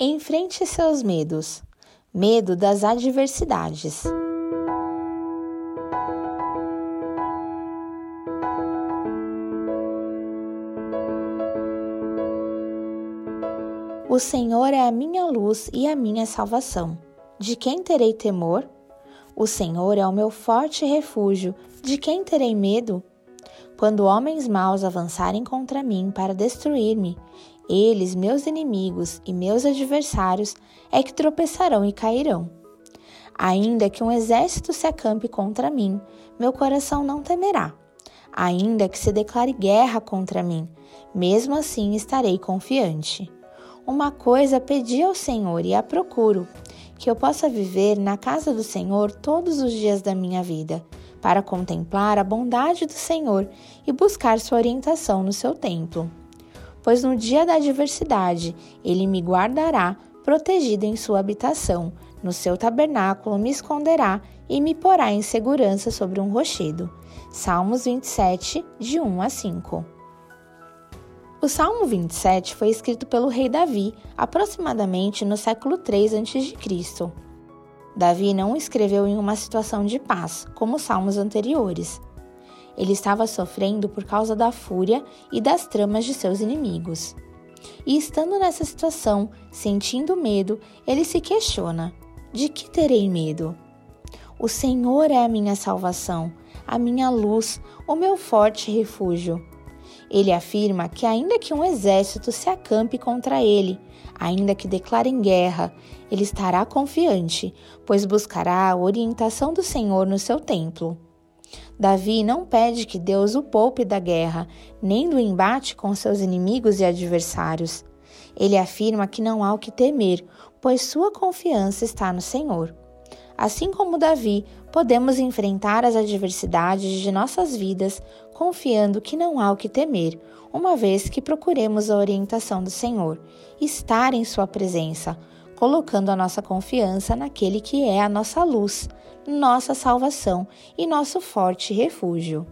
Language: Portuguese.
Enfrente seus medos. Medo das adversidades. O Senhor é a minha luz e a minha salvação. De quem terei temor? O Senhor é o meu forte refúgio. De quem terei medo? Quando homens maus avançarem contra mim para destruir-me, eles, meus inimigos e meus adversários, é que tropeçarão e cairão. Ainda que um exército se acampe contra mim, meu coração não temerá. Ainda que se declare guerra contra mim, mesmo assim estarei confiante. Uma coisa pedi ao Senhor e a procuro, que eu possa viver na casa do Senhor todos os dias da minha vida, para contemplar a bondade do Senhor e buscar sua orientação no seu templo. Pois no dia da adversidade ele me guardará, protegido em sua habitação, no seu tabernáculo me esconderá e me porá em segurança sobre um rochedo. Salmos 27, de 1 a 5. O Salmo 27 foi escrito pelo rei Davi aproximadamente no século 3 a.C. Davi não escreveu em uma situação de paz, como os salmos anteriores. Ele estava sofrendo por causa da fúria e das tramas de seus inimigos. E estando nessa situação, sentindo medo, ele se questiona: de que terei medo? O Senhor é a minha salvação, a minha luz, o meu forte refúgio. Ele afirma que, ainda que um exército se acampe contra ele, ainda que declarem guerra, ele estará confiante, pois buscará a orientação do Senhor no seu templo. Davi não pede que Deus o poupe da guerra, nem do embate com seus inimigos e adversários. Ele afirma que não há o que temer, pois sua confiança está no Senhor. Assim como Davi, podemos enfrentar as adversidades de nossas vidas confiando que não há o que temer, uma vez que procuremos a orientação do Senhor, estar em Sua presença, colocando a nossa confiança naquele que é a nossa luz, nossa salvação e nosso forte refúgio.